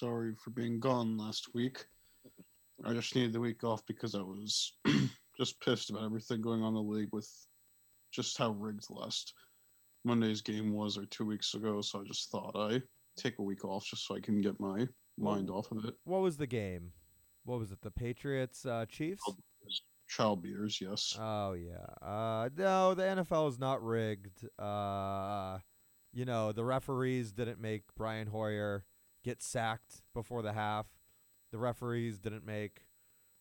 Hi, everyone. I'm sorry for being gone last week. I just needed the week off because I was just pissed about everything going on in the league with just how rigged last Monday's game was or two weeks ago. So I just thought I take a week off just so I can get my mind off of it. What was the game? What was it? The Patriots uh, Chiefs? Child beaters, yes. Oh yeah. Uh, no, the NFL is not rigged. Uh, you know, the referees didn't make Brian Hoyer get sacked before the half. The referees didn't make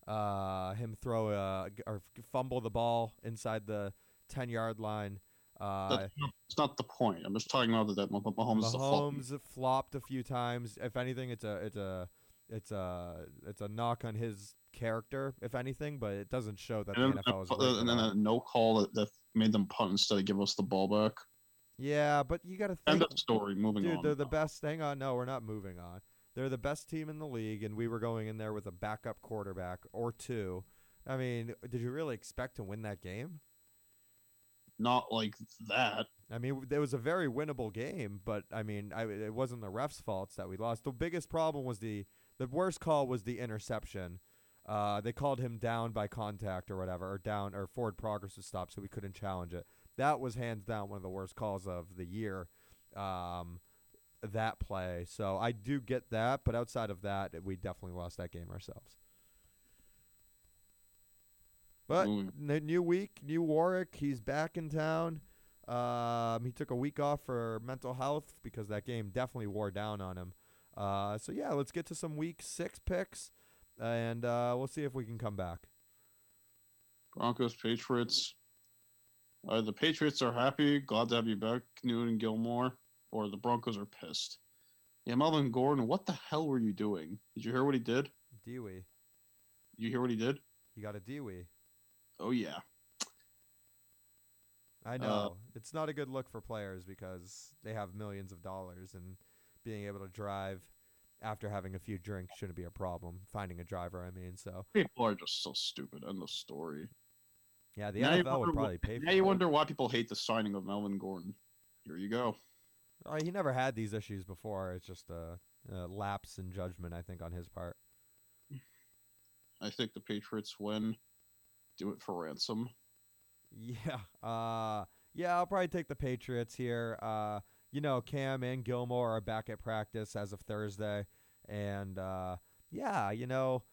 uh, him throw a or fumble the ball inside the ten yard line. Uh, That's not, it's not the point. I'm just talking about that Mahomes. Mahomes flopped a few times. If anything, it's a it's a it's a it's a knock on his character, if anything. But it doesn't show that the And then, NFL is. uh, and then a no call that, that made them punt instead of give us the ball back. Yeah, but you got to End think, of story. Moving dude. on. They're the best. Hang on, no, we're not moving on. They're the best team in the league, and we were going in there with a backup quarterback or two. I mean, did you really expect to win that game? Not like that. I mean, it was a very winnable game, but I mean, I, it wasn't the refs' faults that we lost. The biggest problem was the the worst call was the interception. Uh, they called him down by contact or whatever, or down or forward progress was stopped, so we couldn't challenge it. That was hands down one of the worst calls of the year. Um, that play, so I do get that, but outside of that, we definitely lost that game ourselves. But Mm. n- new week, new Warwick. He's back in town. Um, he took a week off for mental health because that game definitely wore down on him. Uh, so yeah, let's get to some week six picks, and uh, we'll see if we can come back. Broncos, Patriots. Uh, the Patriots are happy, glad to have you back, Newton and Gilmore, or the Broncos are pissed. Yeah, Melvin Gordon, what the hell were you doing? Did you hear what he did? Dewey, you hear what he did? he got a Dewey. Oh yeah. I know it's not a good look for players because they have millions of dollars, and being able to drive after having a few drinks shouldn't be a problem. Finding a driver, I mean. So People are just so stupid. End of story. Yeah, the Now NFL would probably pay for. Now you it. wonder why people hate the signing of Melvin Gordon. Here you go. Uh, he never had these issues before. It's just a, a lapse in judgment, I think, on his part. I think the Patriots win. Do it for ransom. Yeah. Uh yeah, I'll probably take the Patriots here. Uh you know, Cam and Gilmore are back at practice as of Thursday. And uh yeah, you know,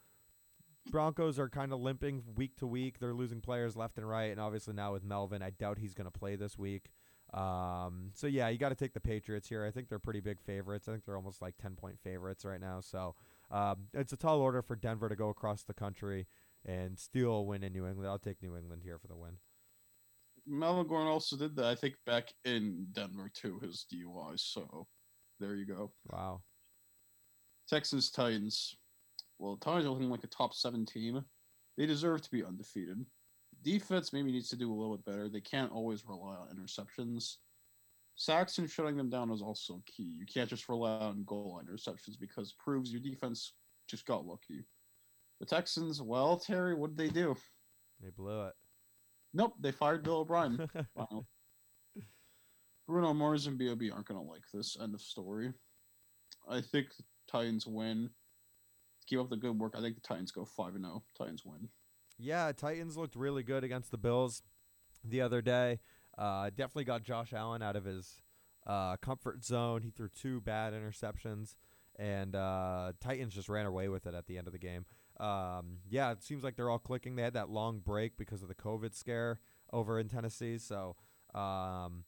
Broncos are kind of limping week to week. They're losing players left and right, and obviously now with Melvin, I doubt he's going to play this week. Um, so yeah, you got to take the Patriots here. I think they're pretty big favorites. I think they're almost like ten point favorites right now. So um, it's a tall order for Denver to go across the country and steal a win in New England. I'll take New England here for the win. Melvin Gordon also did that, I think, back in Denver too, his DUI. So there you go. Wow. Texans Titans. Well, Titans are looking like a top seven team. They deserve to be undefeated. Defense maybe needs to do a little bit better. They can't always rely on interceptions. Sacks and shutting them down is also key. You can't just rely on goal line interceptions because it proves your defense just got lucky. The Texans, well, Terry, what did they do? They blew it. Nope, they fired Bill O'Brien. Wow. Bruno Mars and B.O.B. aren't going to like this. End of story. I think the Titans win. Keep up the good work. I think the Titans go 5 0. Titans win. Yeah, Titans looked really good against the Bills the other day. Uh, definitely got Josh Allen out of his uh, comfort zone. He threw two bad interceptions, and uh, Titans just ran away with it at the end of the game. Um, yeah, it seems like they're all clicking. They had that long break because of the COVID scare over in Tennessee. So, um,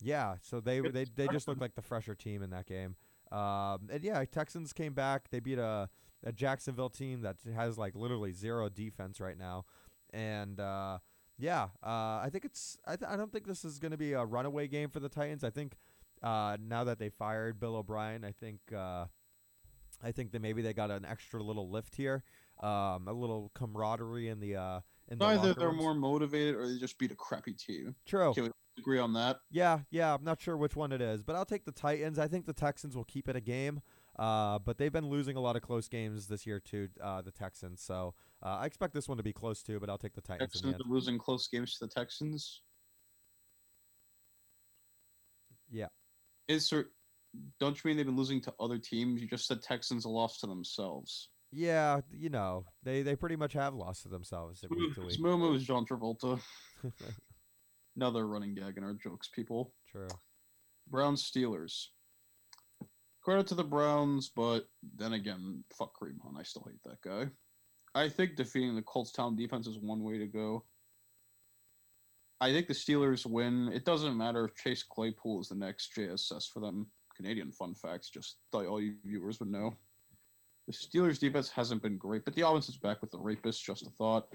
yeah, so they they they just looked like the fresher team in that game. Um, and yeah, Texans came back. They beat a, a Jacksonville team that has like literally zero defense right now, and uh, yeah, uh, I think it's. I, th- I don't think this is going to be a runaway game for the Titans. I think uh, now that they fired Bill O'Brien, I think uh, I think that maybe they got an extra little lift here, um, a little camaraderie in the uh, in the Either they're rooms. more motivated or they just beat a crappy team. true. Can we agree on that? Yeah, yeah, I'm not sure which one it is, but I'll take the Titans. I think the Texans will keep it a game, uh, but they've been losing a lot of close games this year to Uh, the Texans, so uh, I expect this one to be close too, but I'll take the Titans the Texans are losing close games to the Texans. Yeah. Is there don't you mean they've been losing to other teams? You just said Texans lost to themselves. Yeah, you know they they pretty much have lost to themselves week to week. Moves, John Travolta. Another running gag in our jokes, people. True. Browns Steelers. Credit to the Browns, but then again, fuck Kareem Hunt. I still hate that guy. I think defeating the Colts town defense is one way to go. I think the Steelers win. It doesn't matter if Chase Claypool is the next JSS for them. Canadian fun facts, just thought all you viewers would know. The Steelers defense hasn't been great, but the offense is back with the rapist. Just a thought.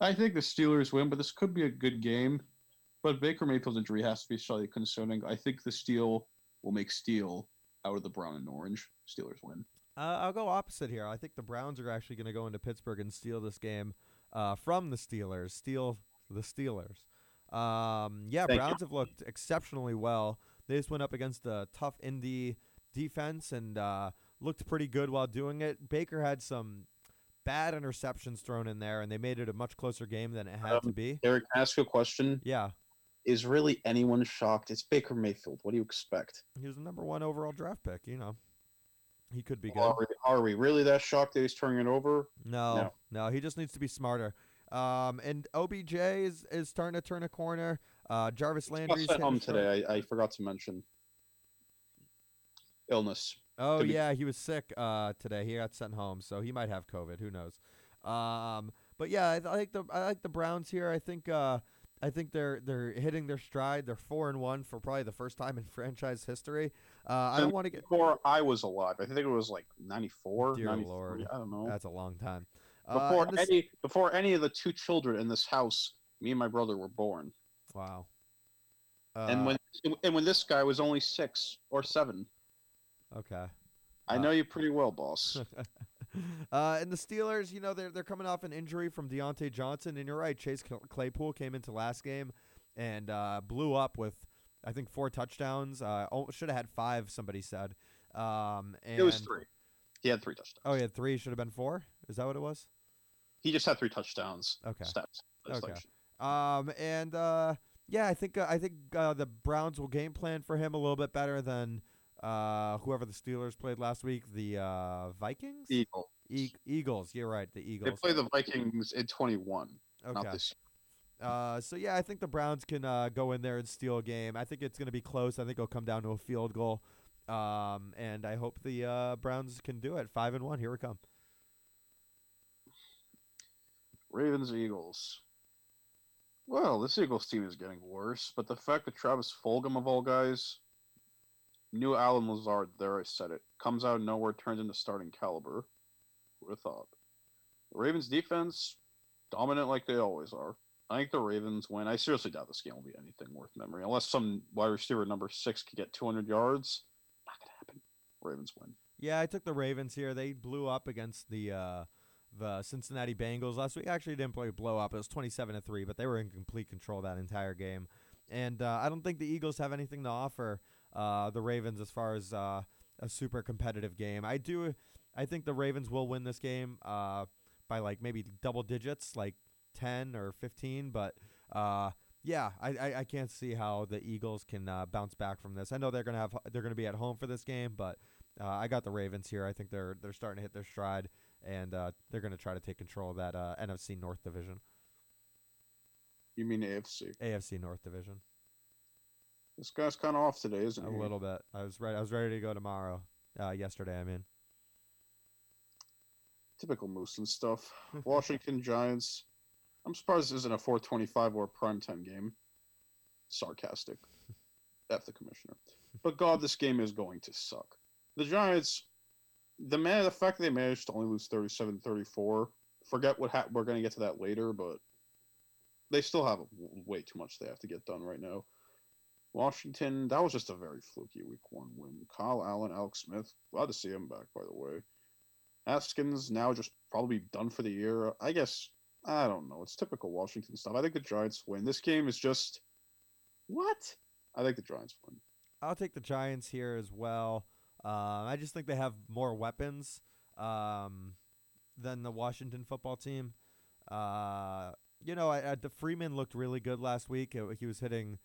I think the Steelers win, but this could be a good game. But Baker Mayfield's injury has to be slightly concerning. I think the Steel will make Steel out of the brown and orange. Steelers win. Uh, I'll go opposite here. I think the Browns are actually going to go into Pittsburgh and steal this game uh, from the Steelers. Steal the Steelers. Um, yeah, Thank Browns have looked exceptionally well. They just went up against a tough Indy defense and uh, looked pretty good while doing it. Baker had some bad interceptions thrown in there, and they made it a much closer game than it had to Um, be. Eric, ask a question? Yeah, Is really anyone shocked? It's Baker Mayfield. What do you expect? he was the number one overall draft pick. You know, he could be good. Are we, are we really that shocked that he's turning it over? No, No. no, he just needs to be smarter. Um, and OBJ is, is starting to turn a corner. Uh, Jarvis Landry's sent home today. I, I forgot to mention illness. Oh yeah, he was sick uh, today. He got sent home, so he might have COVID. Who knows? Um, but yeah, I, I like the I like the Browns here. I think uh, I think they're they're hitting their stride. They're four and one for probably the first time in franchise history. Uh, I don't want to get Before I was alive, I think it was like 94, Dear Lord. I don't know. that's a long time. Uh, Before and this- any before any of the two children in this house, me and my brother were born. wow. and Uh, when and when this guy was only six or seven. okay. I Uh, know you pretty well, boss. uh, and the Steelers, you know, they're they're coming off an injury from Diontae Johnson, and you're right. Chase Claypool came into last game and uh, blew up with, I think, four touchdowns. Uh, oh, should have had five. Somebody said. Um, and it was three. He had three touchdowns. Oh, he had three. Should have been four. Is that what it was? He just had three touchdowns. Okay. Stats. Okay. Um, and uh, yeah, I think uh, I think uh, the Browns will game plan for him a little bit better than uh, whoever the Steelers played last week. The uh, Vikings. Eagle. E- Eagles. You're right. The Eagles. They play the Vikings in 21, not Okay. this. Uh, so yeah, I think the Browns can uh, go in there and steal a game. I think it's going to be close. I think it'll come down to a field goal. Um, and I hope the uh, Browns can do it. Five and one. Here we come. Ravens Eagles. Well, this Eagles team is getting worse, but the fact that Travis Fulgham of all guys, new Allen Lazard, there I said it, comes out of nowhere, turns into starting caliber. Would have thought. The Ravens defense, dominant like they always are. I think the Ravens win. I seriously doubt this game will be anything worth memory, unless some wide receiver number six could get 200 yards. Not gonna happen. Ravens win. Yeah, I took the Ravens here. They blew up against the uh, the Cincinnati Bengals last week. Actually, didn't play blow up. It was twenty seven to three, but they were in complete control that entire game. And uh, I don't think the Eagles have anything to offer uh, the Ravens as far as uh, a super competitive game. I do. I think the Ravens will win this game uh, by like maybe double digits, like ten or fifteen. But uh, yeah, I, I, I can't see how the Eagles can uh, bounce back from this. I know they're gonna have they're gonna be at home for this game, but uh, I got the Ravens here. I think they're they're starting to hit their stride, and uh, they're going to try to take control of that uh, NFC North division, You mean AFC? AFC North division. This guy's kind of off today, isn't A he? A little bit. I was ready. I was ready to go tomorrow. Uh, yesterday, I mean. Typical Moose and stuff. Washington Giants. I'm surprised this isn't a 425 or a primetime game. Sarcastic. F the commissioner. But God, this game is going to suck. The Giants, the man, the fact that they managed to only lose 37 34, forget what ha- we're going to get to that later, but they still have way too much they have to get done right now. Washington, that was just a very fluky week one win. Kyle Allen, Alex Smith, glad to see him back, by the way. Haskins now just probably done for the year. I guess I don't know. It's typical Washington stuff. I think the Giants win. This game is just what? I think the Giants win. I'll take the Giants here as well. Uh, I just think they have more weapons um, than the Washington football team. Uh, you know, I, I, the Freeman looked really good last week. He was hitting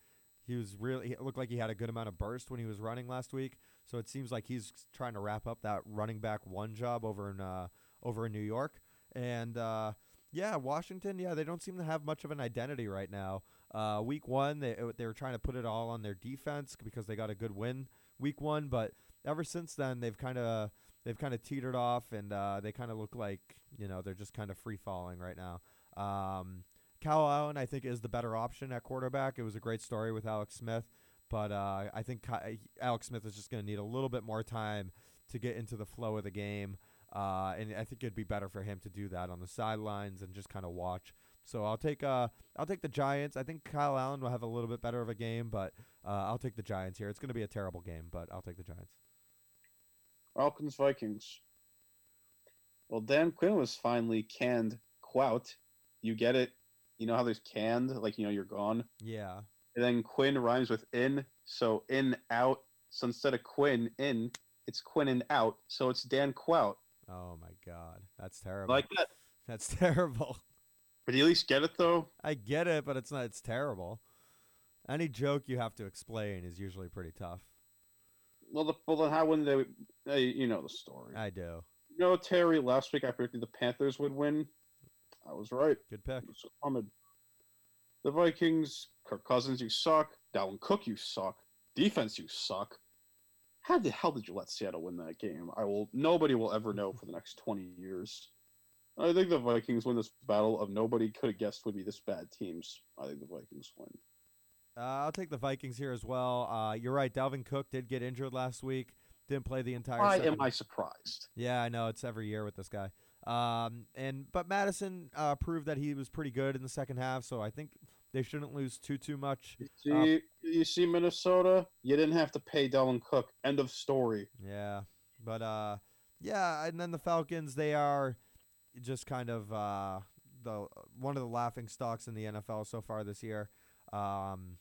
he was really it looked like he had a good amount of burst when he was running last week. So it seems like he's trying to wrap up that running back one job over in uh, over in New York. And uh, yeah, Washington, yeah, they don't seem to have much of an identity right now. Uh, week one, they they were trying to put it all on their defense because they got a good win week one, but ever since then they've kind of they've kind of teetered off and uh, they kind of look like you know they're just kind of free falling right now. Um, Cal Allen, I think, is the better option at quarterback. It was a great story with Alex Smith, but uh, I think Ki- Alex Smith is just going to need a little bit more time to get into the flow of the game. Uh, and I think it'd be better for him to do that on the sidelines and just kind of watch. So I'll take uh I'll take the Giants. I think Kyle Allen will have a little bit better of a game, but uh, I'll take the Giants here. It's going to be a terrible game, but I'll take the Giants. Falcons Vikings. Well, Dan Quinn was finally canned quout. You get it. You know how there's canned, like you know you're gone. Yeah. And then Quinn rhymes with in, so in out. So instead of Quinn in, it's Quinn and out. So it's Dan Quout. Oh my God, that's terrible. Like that. That's terrible. But you at least get it though. I get it, but it's not. It's terrible. Any joke you have to explain is usually pretty tough. Well, the, well then how wouldn't they? Hey, you know the story. I do. You know, Terry, last week I predicted the Panthers would win. I was right. Good pick. The Vikings, Kirk Cousins, you suck. Dalvin Cook, you suck. Defense, you suck. How the hell did you let Seattle win that game? I will. Nobody will ever know for the next twenty years. I think the Vikings win this battle of nobody could have guessed would be this bad teams. I think the Vikings win. Uh, I'll take the Vikings here as well. Uh, you're right. Dalvin Cook did get injured last week. Didn't play the entire. Why second- am I surprised? Yeah, I know it's every year with this guy. Um, and but Mattison uh, proved that he was pretty good in the second half, so I think they shouldn't lose too too much. You see, you see, Minnesota. You didn't have to pay Dalvin Cook. End of story. Yeah, but uh, yeah, and then the Falcons they are just kind of uh, the one of the laughing stocks in the NFL so far this year. Um,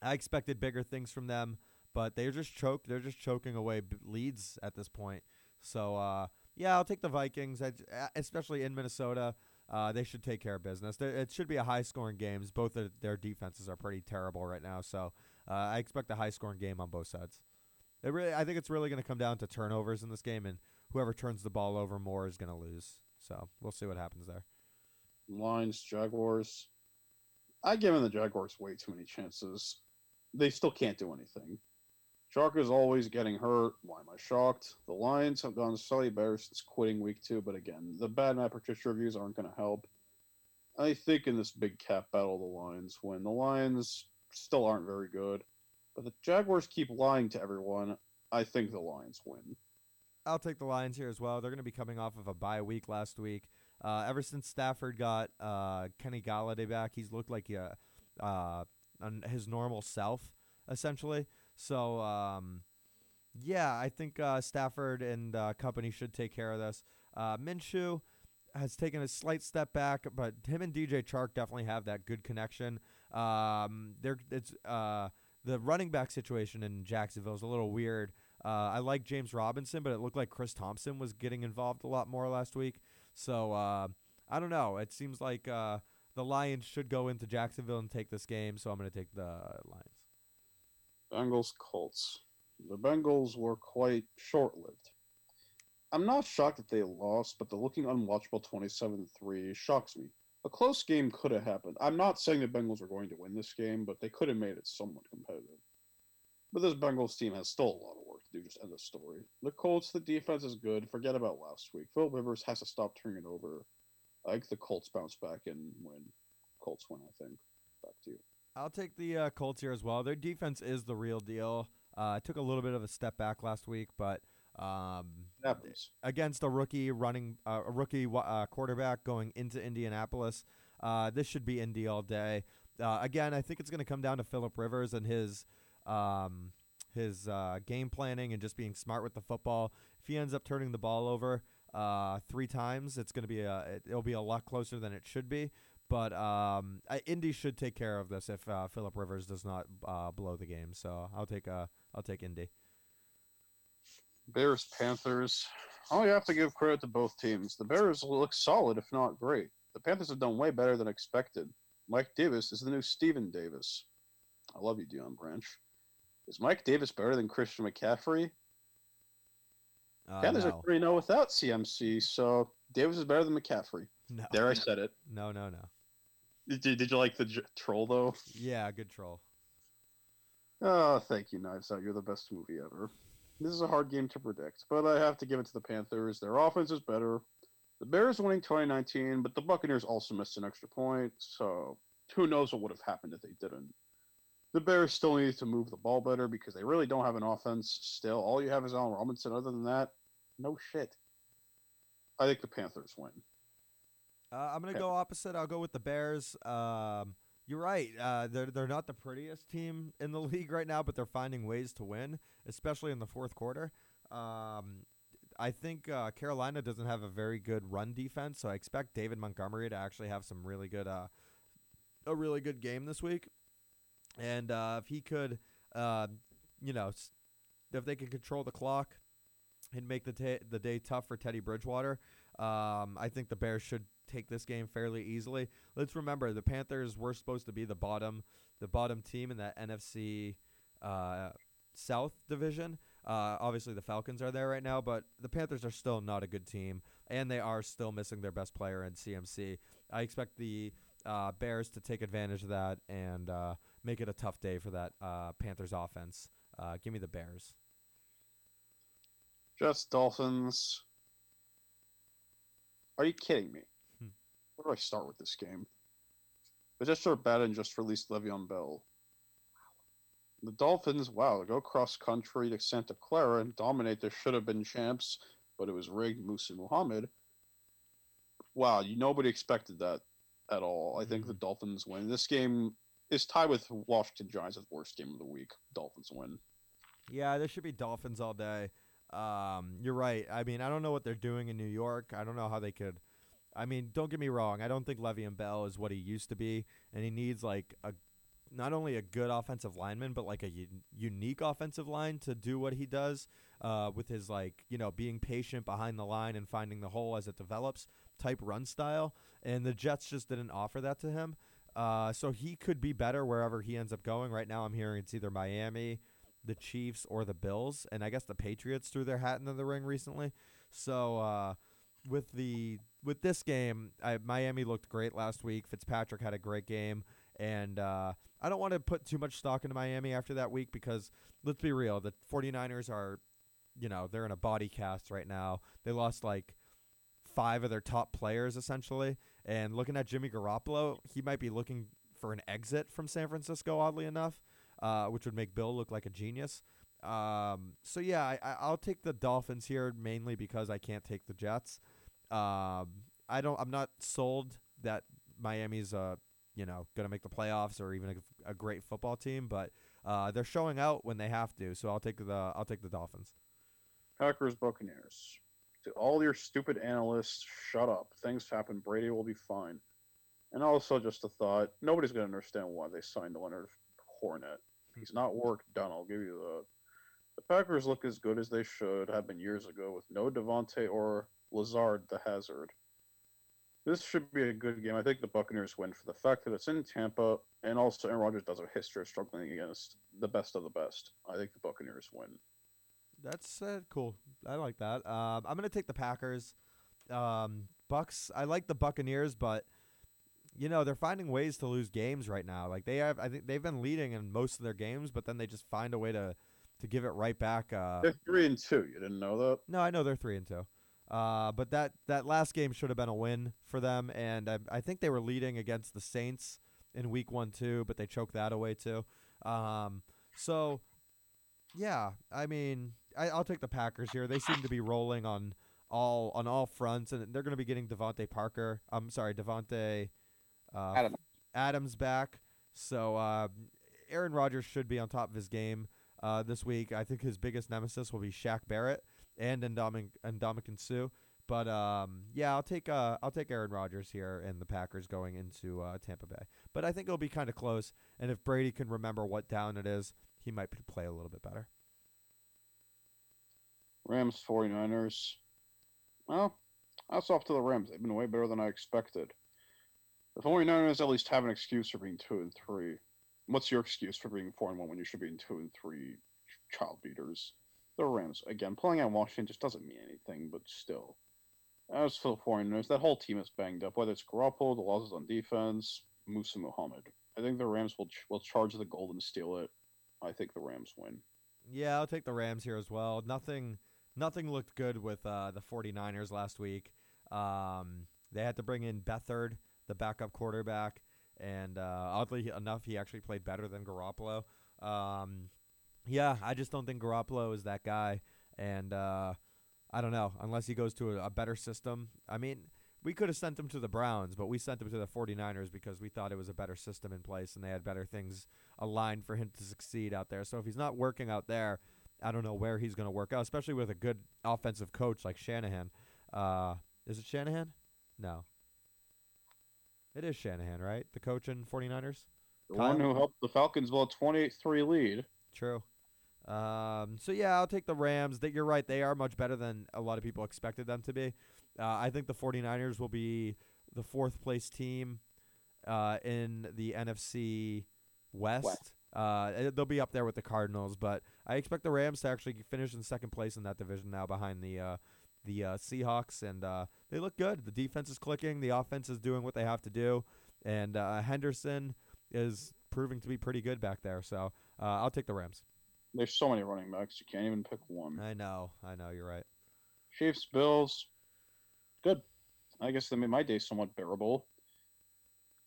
I expected bigger things from them, but they're just choked. They're just choking away leads at this point. So uh, yeah, I'll take the Vikings, I, especially in Minnesota. Uh, they should take care of business. It should be a high-scoring game. Both of their defenses are pretty terrible right now, so uh, I expect a high-scoring game on both sides. It really, I think it's really going to come down to turnovers in this game, and whoever turns the ball over more is going to lose. So we'll see what happens there. Lions, Jaguars. I give in the Jaguars way too many chances. They still can't do anything. Chark is always getting hurt. Why am I shocked? The Lions have gone slightly better since quitting week two, but again, the bad Matt Patricia reviews aren't going to help. I think in this big cap battle, the Lions win. The Lions still aren't very good, but the Jaguars keep lying to everyone. I think the Lions win. I'll take the Lions here as well. They're going to be coming off of a bye week last week. Uh, ever since Stafford got uh, Kenny Golladay back, he's looked like uh, his normal self, essentially. So, um, yeah, I think uh, Stafford and uh, company should take care of this. Uh, Minshew has taken a slight step back, but him and DJ Chark definitely have that good connection. Um, they're, it's uh, the running back situation in Jacksonville is a little weird. Uh, I like James Robinson, but it looked like Chris Thompson was getting involved a lot more last week. So uh, I don't know. It seems like uh, the Lions should go into Jacksonville and take this game. So I'm going to take the Lions. Bengals Colts. The Bengals were quite short lived. I'm not shocked that they lost, but the looking unwatchable 27 3 shocks me. A close game could have happened. I'm not saying the Bengals are going to win this game, but they could have made it somewhat competitive. But this Bengals team has still a lot of work to do, just end the story. The Colts, the defense is good. Forget about last week. Phil Rivers has to stop turning it over. I think the Colts bounce back and win. Colts win, I think. Back to you. I'll take the uh, Colts here as well. Their defense is the real deal. Uh, took a little bit of a step back last week, but um, against a rookie running uh, a rookie uh, quarterback going into Indianapolis, uh, this should be Indy all day. Uh, again, I think it's going to come down to Philip Rivers and his um, his uh, game planning and just being smart with the football. If he ends up turning the ball over uh, three times, it's going to be a it, it'll be a lot closer than it should be. But um, Indy should take care of this if uh, Philip Rivers does not uh, blow the game. So I'll take uh, I'll take Indy. Bears Panthers. Oh, you have to give credit to both teams. The Bears look solid, if not great. The Panthers have done way better than expected. Mike Davis is the new Steven Davis. I love you, Dion Branch. Is Mike Davis better than Christian McCaffrey? Uh, Panthers no. are 3 0 without CMC, so Davis is better than McCaffrey. no. There, I said it. No, no, no. Did, did you like the j- troll, though? Yeah, good troll. Oh, thank you, Knives Out. You're the best movie ever. This is a hard game to predict, but I have to give it to the Panthers. Their offense is better. The Bears winning 2019, but the Buccaneers also missed an extra point, so who knows what would have happened if they didn't. The Bears still need to move the ball better because they really don't have an offense still. All you have is Allen Robinson. Other than that, no shit. I think the Panthers win. Uh, I'm gonna go opposite. I'll go with the Bears. Um, you're right. Uh, they're they're not the prettiest team in the league right now, but they're finding ways to win, especially in the fourth quarter. Um, I think uh, Carolina doesn't have a very good run defense, so I expect David Montgomery to actually have some really good, uh, a really good game this week. And uh, if he could, uh, you know, if they could control the clock and make the ta- the day tough for Teddy Bridgewater, um, I think the Bears should take this game fairly easily. Let's remember the Panthers were supposed to be the bottom, the bottom team in that NFC uh, South division. Uh, obviously, the Falcons are there right now, but the Panthers are still not a good team, and they are still missing their best player in CMC. I expect the uh, Bears to take advantage of that and uh, make it a tough day for that uh, Panthers offense. Uh, give me the Bears. Jets, Dolphins. Are you kidding me? Where do I start with this game? The Jets are bad and just released Le'Veon Bell. The Dolphins, wow, they go cross country to Santa Clara and dominate their should have been champs, but it was rigged Musa Muhammad. Wow, you nobody expected that at all. I think the Dolphins win. This game is tied with Washington Giants as worst game of the week. Dolphins win. Yeah, there should be Dolphins all day. Um, you're right. I mean, I don't know what they're doing in New York. I don't know how they could. I mean, don't get me wrong. I don't think Le'Veon Bell is what he used to be, and he needs like a not only a good offensive lineman, but like a u- unique offensive line to do what he does. Uh, with his like you know being patient behind the line and finding the hole as it develops type run style, and the Jets just didn't offer that to him. Uh, so he could be better wherever he ends up going. Right now, I'm hearing it's either Miami, the Chiefs or the Bills, and I guess the Patriots threw their hat into the ring recently. So uh, with the with this game, I, Miami looked great last week. Fitzpatrick had a great game, and uh, I don't want to put too much stock into Miami after that week because let's be real, the 49ers are, you know, they're in a body cast right now. They lost like five of their top players essentially, and looking at Jimmy Garoppolo, he might be looking for an exit from San Francisco. Oddly enough uh, which would make Bill look like a genius. Um, so yeah, I, I'll take the Dolphins here mainly because I can't take the Jets. Um, I don't. I'm not sold that Miami's uh you know gonna make the playoffs or even a, a great football team, but uh, they're showing out when they have to. So I'll take the I'll take the Dolphins. Packers Buccaneers. To all your stupid analysts, shut up. Things happen. Brady will be fine. And also, just a thought: nobody's going to understand why they signed Leonard Hornet. He's not work done. I'll give you that. The Packers look as good as they should have been years ago with no Davante or Lazard the Hazard. This should be a good game. I think the Buccaneers win for the fact that it's in Tampa, and also Aaron Rodgers does a history of struggling against the best of the best. I think the Buccaneers win. That's uh, cool. I like that. Um, I'm gonna take the Packers. Um, Bucks. I like the Buccaneers, but you know they're finding ways to lose games right now. Like they have, I think they've been leading in most of their games, but then they just find a way to to give it right back. Uh, They're three and two. You didn't know that? no, I know they're three and two. Uh, but that that last game should have been a win for them, and I, I think they were leading against the Saints in Week One too, but they choked that away too. Um, so yeah, I mean, I, I'll take the Packers here. They seem to be rolling on all on all fronts, and they're going to be getting Devonte Parker. I'm sorry, Davante uh, Adams. Adams back. So uh, Aaron Rodgers should be on top of his game uh, this week. I think his biggest nemesis will be Shaq Barrett and Ndamukong Ndamukong Suh. But um, yeah, I'll take uh, I'll take Aaron Rodgers here and the Packers going into uh, Tampa Bay. But I think it'll be kind of close. And if Brady can remember what down it is, he might play a little bit better. Rams 49ers. Well, that's off to the Rams. They've been way better than I expected. The 49ers at least have an excuse for being 2 and 3. What's your excuse for being four and one when you should be in two and three child beaters? The Rams again playing at Washington just doesn't mean anything, but still. As for the foreigners, that whole team is banged up. Whether it's Garoppolo, the losses on defense, Musa Muhammad. I think the Rams will ch- will charge the gold and steal it. I think the Rams win. Yeah, I'll take the Rams here as well. Nothing nothing looked good with uh, the 49ers last week. Um, they had to bring in Beathard, the backup quarterback, and uh, oddly enough, he actually played better than Garoppolo. Um, yeah, I just don't think Garoppolo is that guy, and uh, I don't know unless he goes to a, a better system. I mean, we could have sent him to the Browns, but we sent him to the 49ers because we thought it was a better system in place and they had better things aligned for him to succeed out there. So if he's not working out there, I don't know where he's going to work out, especially with a good offensive coach like Shanahan. Uh, is it Shanahan? No. It is Shanahan, right? The coach in 49ers? The Kyle? one who helped the Falcons blow a 28-3 lead. True. Um, so yeah, I'll take the Rams. That you're right, they are much better than a lot of people expected them to be. Uh, I think the 49ers will be the fourth place team uh, in the NFC West. West. Uh, they'll be up there with the Cardinals, but I expect the Rams to actually finish in second place in that division now, behind the uh, the uh, Seahawks, and uh, they look good. The defense is clicking, the offense is doing what they have to do, and uh, Henderson is proving to be pretty good back there. So uh, I'll take the Rams. There's so many running backs, you can't even pick one. I know, I know, you're right. Chiefs, Bills, good. I guess they made my day somewhat bearable.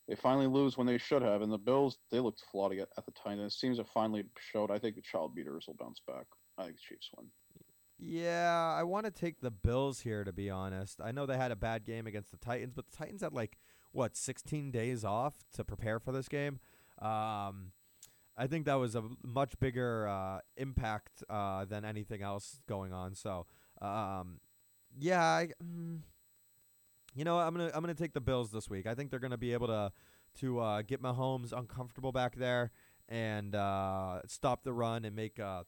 They finally lose when they should have, and the Bills they looked flawed at, at the time. And it seems it finally showed. I think the child beaters will bounce back. I think the Chiefs win. Yeah, I want to take the Bills here to be honest. I know they had a bad game against the Titans, but the Titans had like what 16 days off to prepare for this game. Um, I think that was a much bigger uh, impact uh, than anything else going on. So, um, yeah, I, mm, you know, I'm gonna I'm gonna take the Bills this week. I think they're gonna be able to to uh, get Mahomes uncomfortable back there and uh, stop the run and make uh,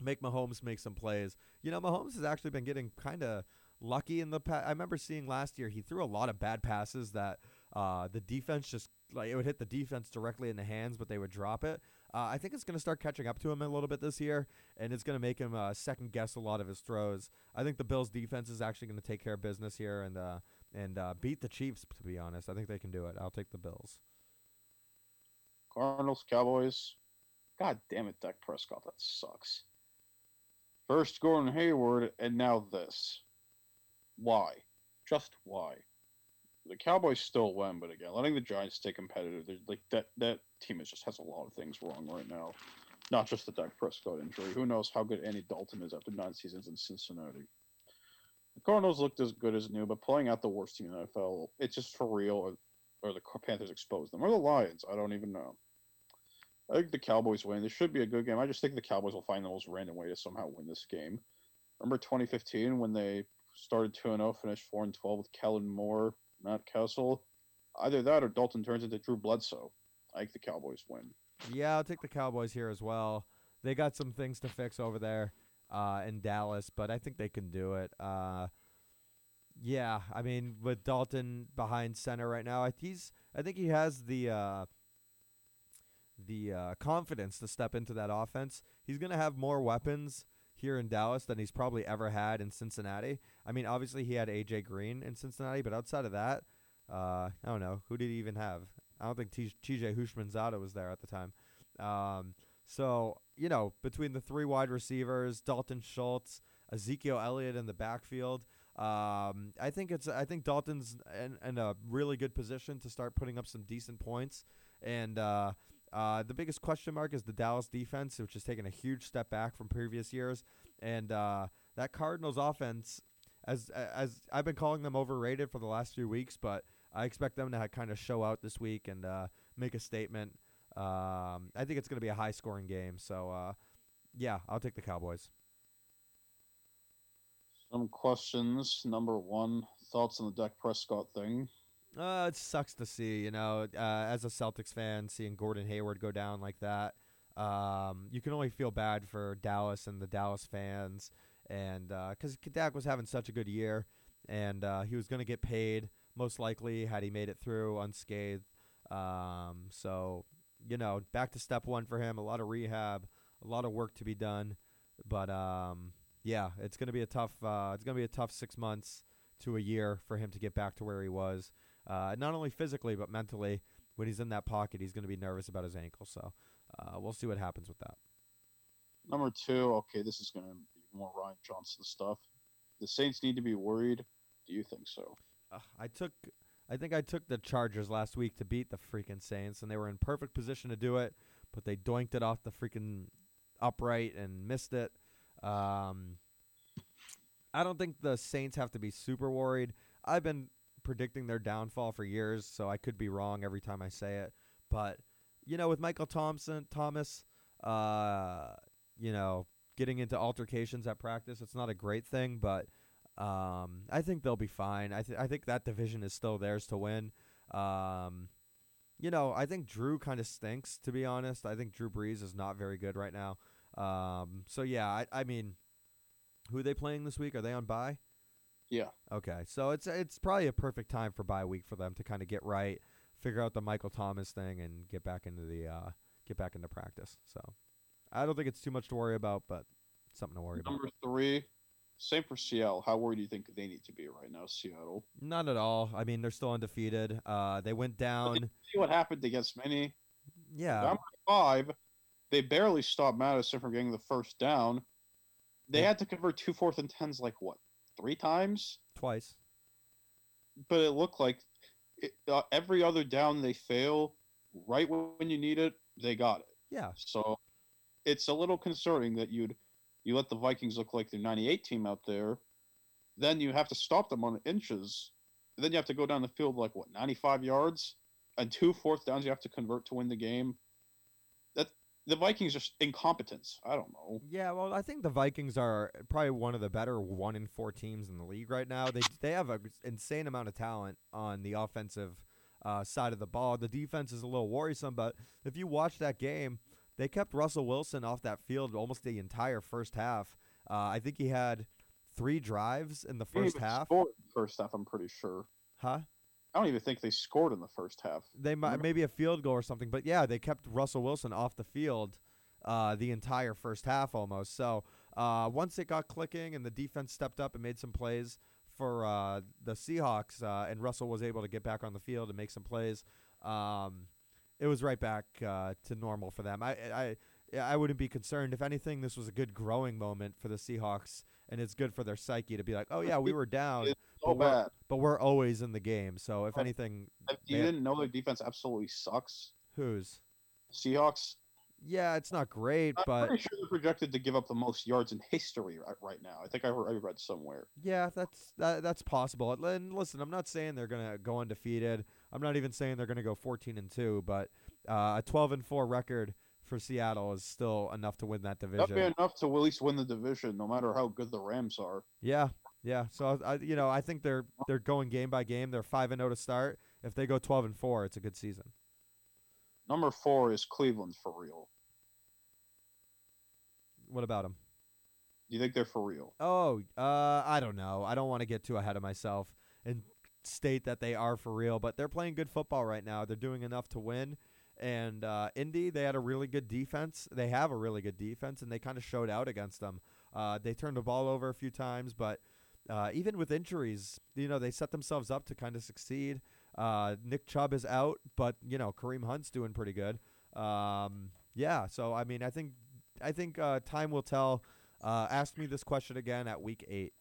make Mahomes make some plays. You know, Mahomes has actually been getting kind of lucky in the past. I remember seeing last year he threw a lot of bad passes that uh, the defense just like it would hit the defense directly in the hands, but they would drop it. Uh, I think it's going to start catching up to him a little bit this year, and it's going to make him uh, second guess a lot of his throws. I think the Bills' defense is actually going to take care of business here and uh, and uh, beat the Chiefs. To be honest, I think they can do it. I'll take the Bills. Cardinals, Cowboys. God damn it, Dak Prescott. That sucks. First Gordon Hayward, and now this. Why? Just why? The Cowboys still win, but again, letting the Giants stay competitive, they're- like that that team is just has a lot of things wrong right now. Not just the Dak Prescott injury. Who knows how good Andy Dalton is after nine seasons in Cincinnati. The Cardinals looked as good as new, but playing out the worst team in the NFL, it's just for real, or, or the Panthers exposed them, or the Lions. I don't even know. I think the Cowboys win. This should be a good game. I just think the Cowboys will find the most random way to somehow win this game. Remember 2015 when they started 2 0, finished 4 and 12 with Kellen Moore, Matt Cassel? Either that or Dalton turns into Drew Bledsoe. I think the Cowboys win. Yeah, I'll take the Cowboys here as well. They got some things to fix over there uh, in Dallas, but I think they can do it. Uh, yeah, I mean, with Dalton behind center right now, I, he's I think he has the uh, the uh, confidence to step into that offense. He's gonna have more weapons here in Dallas than he's probably ever had in Cincinnati. I mean, obviously he had AJ Green in Cincinnati, but outside of that, uh, I don't know who did he even have. I don't think TJ Houshmandzadeh was there at the time. Um, so you know, between the three wide receivers, Dalton Schultz, Ezekiel Elliott in the backfield, um, I think it's I think Dalton's in, in a really good position to start putting up some decent points. And uh, uh, the biggest question mark is the Dallas defense, which has taken a huge step back from previous years. And uh, that Cardinals offense, as as I've been calling them overrated for the last few weeks, but I expect them to kind of show out this week and uh, make a statement. Um, I think it's going to be a high scoring game. So, uh, yeah, I'll take the Cowboys. Some questions. Number one, thoughts on the Dak Prescott thing. Uh, it sucks to see, you know, uh, as a Celtics fan, seeing Gordon Hayward go down like that. Um, you can only feel bad for Dallas and the Dallas fans, and because Dak was having such a good year, and uh, he was going to get paid most likely had he made it through unscathed. Um, so you know, back to step one for him. A lot of rehab, a lot of work to be done. But um, yeah, it's gonna be a tough. Uh, it's gonna be a tough six months to a year for him to get back to where he was. Uh, not only physically but mentally. When he's in that pocket, he's gonna be nervous about his ankle. So uh, we'll see what happens with that. Number two, okay, this is going to be more Ryan Johnson stuff. The Saints need to be worried. Do you think so? Uh, I took, I think I took the Chargers last week to beat the freaking Saints, and they were in perfect position to do it, but they doinked it off the freaking upright and missed it. Um, I don't think the Saints have to be super worried. I've been predicting their downfall for years, so I could be wrong every time I say it. But you know, with Michael Thompson, Thomas, uh, you know, getting into altercations at practice, it's not a great thing, but um, I think they'll be fine. I th- I think that division is still theirs to win. Um, you know, I think Drew kind of stinks to be honest. I think Drew Brees is not very good right now. Um, so yeah, I, I mean, who are they playing this week? Are they on bye? Yeah. Okay, so it's it's probably a perfect time for bye week for them to kind of get right, figure out the Michael Thomas thing, and get back into the uh, get back into practice. So I don't think it's too much to worry about, but something to worry about. Number three, same for Seattle. How worried do you think they need to be right now, Seattle? Not at all. I mean, they're still undefeated. Uh, they went down. See what happened against many. Yeah, Number five, they barely stopped Mattison from getting the first down. They Yeah. had to convert two fourth and tens like what three times, twice. but it looked like it, uh, every other down they fail. Right when you need it, they got it. Yeah, So it's a little concerning that you'd you let the Vikings look like their 98 team out there. Then you have to stop them on inches. Then you have to go down the field like what 95 yards and two fourth downs you have to convert to win the game. The Vikings are incompetence. I don't know. yeah. Well, I think the Vikings are probably one of the better one in four teams in the league right now. They they have an insane amount of talent on the offensive uh, side of the ball. The defense is a little worrisome, but if you watch that game, they kept Russell Wilson off that field almost the entire first half. Uh, I think he had three drives in the first half. first half. I'm pretty sure. Huh? I don't even think they scored in the first half. They might maybe a field goal or something, but yeah, they kept Russell Wilson off the field uh, the entire first half almost. So uh, once it got clicking and the defense stepped up and made some plays for uh, the Seahawks, uh, and Russell was able to get back on the field and make some plays, um, it was right back uh, to normal for them. I I I wouldn't be concerned. If anything, this was a good growing moment for the Seahawks, and it's good for their psyche to be like, oh yeah, we were down, It's but so we're- bad. but we're always in the game. So if anything, If you didn't know their defense absolutely sucks. who's Seahawks. Yeah, it's not great, I'm but pretty sure they're projected to give up the most yards in history right, right now. I think I, I read somewhere. yeah, that's that, that's possible. And listen, I'm not saying they're gonna go undefeated. I'm not even saying they're gonna go 14 and two, but uh, a 12 and four record for Seattle is still enough to win that That'd division. be enough to at least win the division, no matter how good the Rams are. Yeah, yeah. So I, you know, I think they're they're going game by game. They're five and zero to start. If they go 12 and four, it's a good season. Number four is Cleveland for real. What about them? Do you think they're for real? Oh, uh, I don't know. I don't want to get too ahead of myself and state that they are for real, but they're playing good football right now. They're doing enough to win. And uh, Indy, they had a really good defense. They have a really good defense, and they kind of showed out against them. Uh, they turned the ball over a few times, but uh, even with injuries, you know, they set themselves up to kind of succeed. Uh, Nick Chubb is out, but you know, Kareem Hunt's doing pretty good. Um, yeah, so I mean, I think I think uh, time will tell. Uh, ask me this question again at week eight.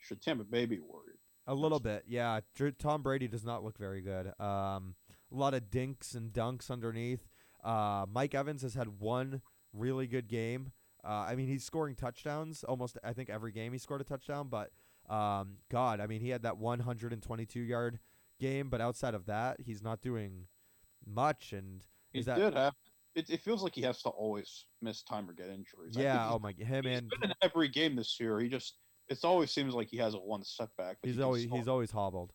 Should Tampa Bay be worried? A little bit, yeah. Tom Brady does not look very good. Um, a lot of dinks and dunks underneath. Uh, Mike Evans has had one really good game. Uh, I mean, he's scoring touchdowns almost. I think every game he scored a touchdown. But um, God, I mean, he had that 122 yard game. But outside of that, he's not doing much. And He Is that- did have. It, it feels like he has to always miss time or get injuries. Yeah, oh my, him he's and been in every game this year. He just. It always seems like he has a one setback. but he's he always he's always hobbled.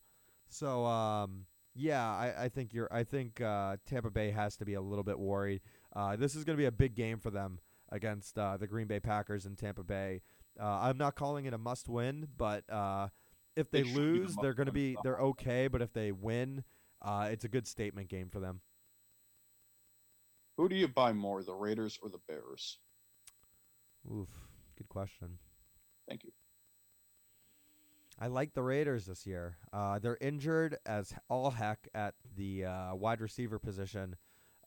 So um, yeah, I, I think you're. I think uh, Tampa Bay has to be a little bit worried. Uh, this is going to be a big game for them against uh, the Green Bay Packers in Tampa Bay. Uh, I'm not calling it a must-win, but uh, if they, They should be the lose, they're going to be they're okay. But if they win, uh, it's a good statement game for them. Who do you buy more, the Raiders or the Bears? Oof, good question. Thank you. I like the Raiders this year. Uh, they're injured as all heck at the uh, wide receiver position,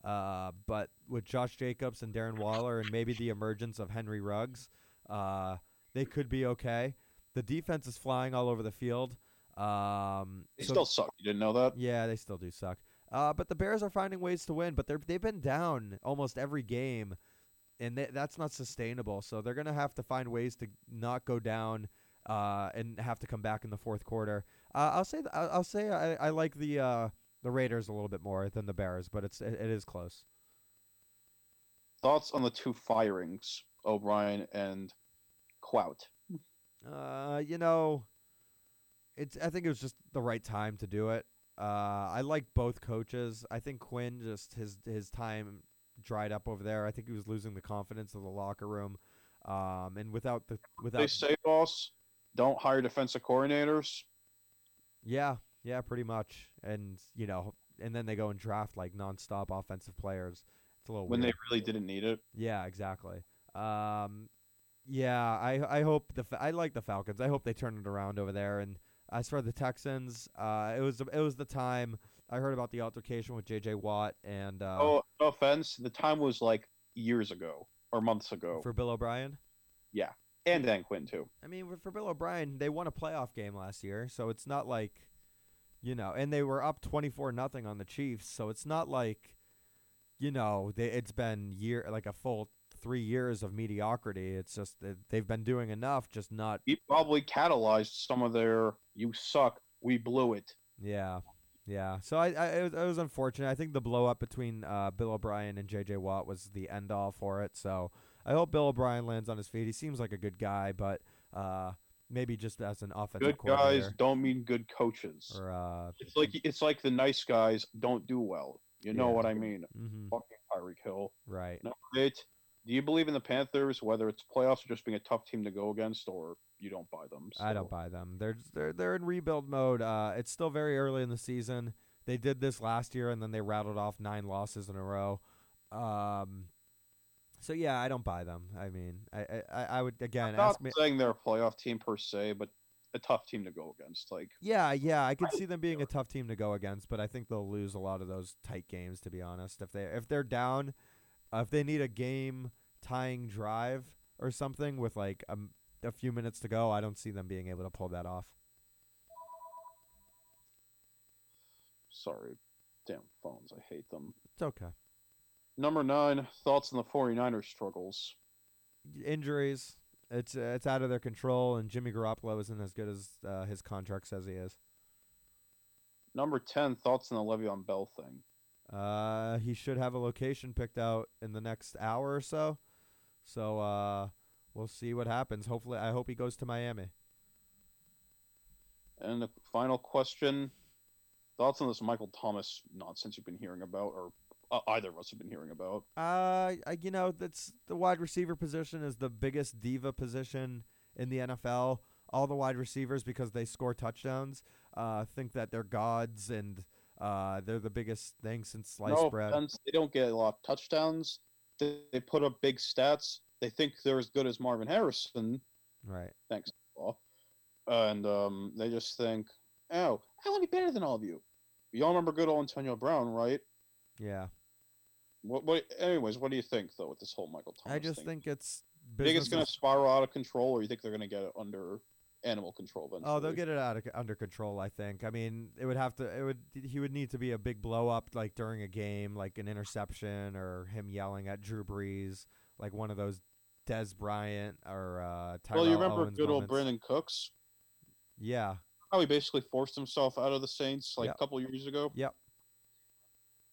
uh, but with Josh Jacobs and Darren Waller and maybe the emergence of Henry Ruggs, uh, they could be okay. The defense is flying all over the field. Um, They so- still suck. You didn't know that? yeah, they still do suck. Uh, but the Bears are finding ways to win, but they're they've been down almost every game, and they, that's not sustainable. So they're gonna have to find ways to not go down, uh, and have to come back in the fourth quarter. Uh, I'll say th- I'll say I, I like the uh, the Raiders a little bit more than the Bears, but it's it, it is close. Thoughts on the two firings, O'Brien and Quinn? Uh, you know, it's. I think it was just the right time to do it. Uh, I like both coaches. I think Quinn just his his time dried up over there. I think he was losing the confidence of the locker room. Um, and without the without They say, boss, don't hire defensive coordinators. yeah yeah pretty much. And you know, and then they go and draft like nonstop offensive players. It's a little when weird. they really didn't need it. Yeah, exactly. Um, yeah, I I hope the I like the Falcons. I hope they turn it around over there. And as for the Texans, uh, it was it was the time I heard about the altercation with J.J. Watt and uh, oh, no offense. The time was like years ago or months ago. for Bill O'Brien. And Dan Quinn, too. I mean, for- Bill O'Brien, they won a playoff game last year, so it's not like, you know, and they were up twenty four nothing on the Chiefs, so it's not like, you know, they, it's been year like a full three years of mediocrity. It's just they've been doing enough, just not He probably catalyzed some of their, you suck, we blew it. Yeah, yeah. So I, I it, was, it was unfortunate. I think the blow up between uh, Bill O'Brien and J.J. Watt was the end all for it. So I hope Bill O'Brien lands on his feet. He seems like a good guy, but uh, maybe just as an offensive Good guys don't mean good coaches. or uh, It's like it's like the nice guys don't do well. You know Yeah. what I mean? mhm, Fucking Tyreek Hill. right. Number eight. Do you believe in the Panthers, whether it's playoffs or just being a tough team to go against, or you don't buy them? I don't buy them. They're they're they're in rebuild mode. Uh, it's still very early in the season. They did this last year, and then they rattled off nine losses in a row. Um, so yeah, I don't buy them. I mean, I I, I- would again I'm not ask me. saying they're a playoff team per se, but a tough team to go against. Like Yeah, yeah, I could see them being a tough team to go against, but I think they'll lose a lot of those tight games. To be honest, if they if they're down, uh, if they need a game tying drive or something with like a, a few minutes to go, I don't see them being able to pull that off. sorry, damn phones, I hate them. It's okay. Number nine, thoughts on the 49ers struggles. Injuries, it's uh, it's out of their control, and Jimmy Garoppolo isn't as good as uh, his contract says he is. Number ten, thoughts on the Le'Veon Bell thing. Uh, he should have a location picked out in the next hour or so. So uh, we'll see what happens. Hopefully, I hope he goes to Miami. And the final question, thoughts on this Michael Thomas nonsense you've been hearing about, or either of us have been hearing about. Uh, I, you know, that's the wide receiver position is the biggest diva position in the NFL. All the wide receivers, because they score touchdowns, uh, think that they're gods and uh, they're the biggest thing since sliced no bread. offense, they don't get a lot of touchdowns. They, they put up big stats. They think they're as good as Marvin Harrison. Right. Thanks, And um, they just think, oh, I want to be better than all of you. You all remember good old Antonio Brown, right? Yeah. What? What? Anyways, what do you think though with this whole Michael Thomas? I just thing? think it's. You think it's going to spiral out of control, or you think they're going to get it under animal control eventually? Oh, they'll get it out of, under control. I think. I mean, it would have to. It would. He would need to be a big blow up, like during a game, like an interception or him yelling at Drew Brees, like one of those Dez Bryant or uh, Terrell Well, you remember Owens good old moments. Brandin Cooks? Yeah. How he basically forced himself out of the Saints like Yep. a couple years ago. Yep.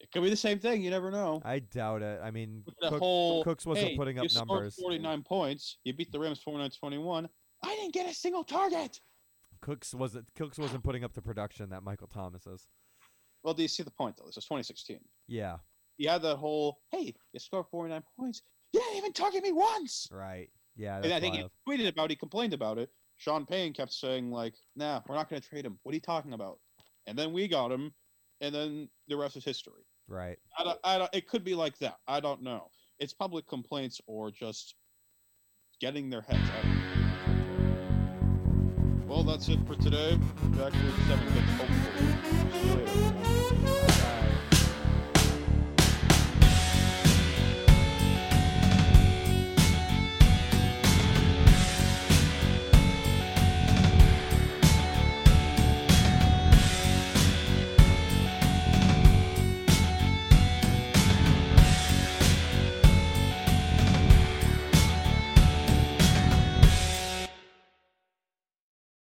It could be the same thing. You never know. I doubt it. I mean, the Cook- whole Cooks wasn't hey, putting you up scored numbers. 49 points. You beat the Rams 49-21. I didn't get a single target. Cooks wasn't. Cooks wasn't putting up the production that Michael Thomas is. Well, do you see the point though? This is 2016. Yeah. You had that whole, hey, you scored 49 points. You didn't even target me once. Right. Yeah. and I think wild. he tweeted about it, he complained about it. Sean Payton kept saying, like, nah, we're not going to trade him. What are you talking about? And then we got him, and then the rest is history. Right. I don't, I don't, it could be like that. I don't know. It's public complaints or just getting their heads out. Well, that's it for today. Back with seven hits, hopefully.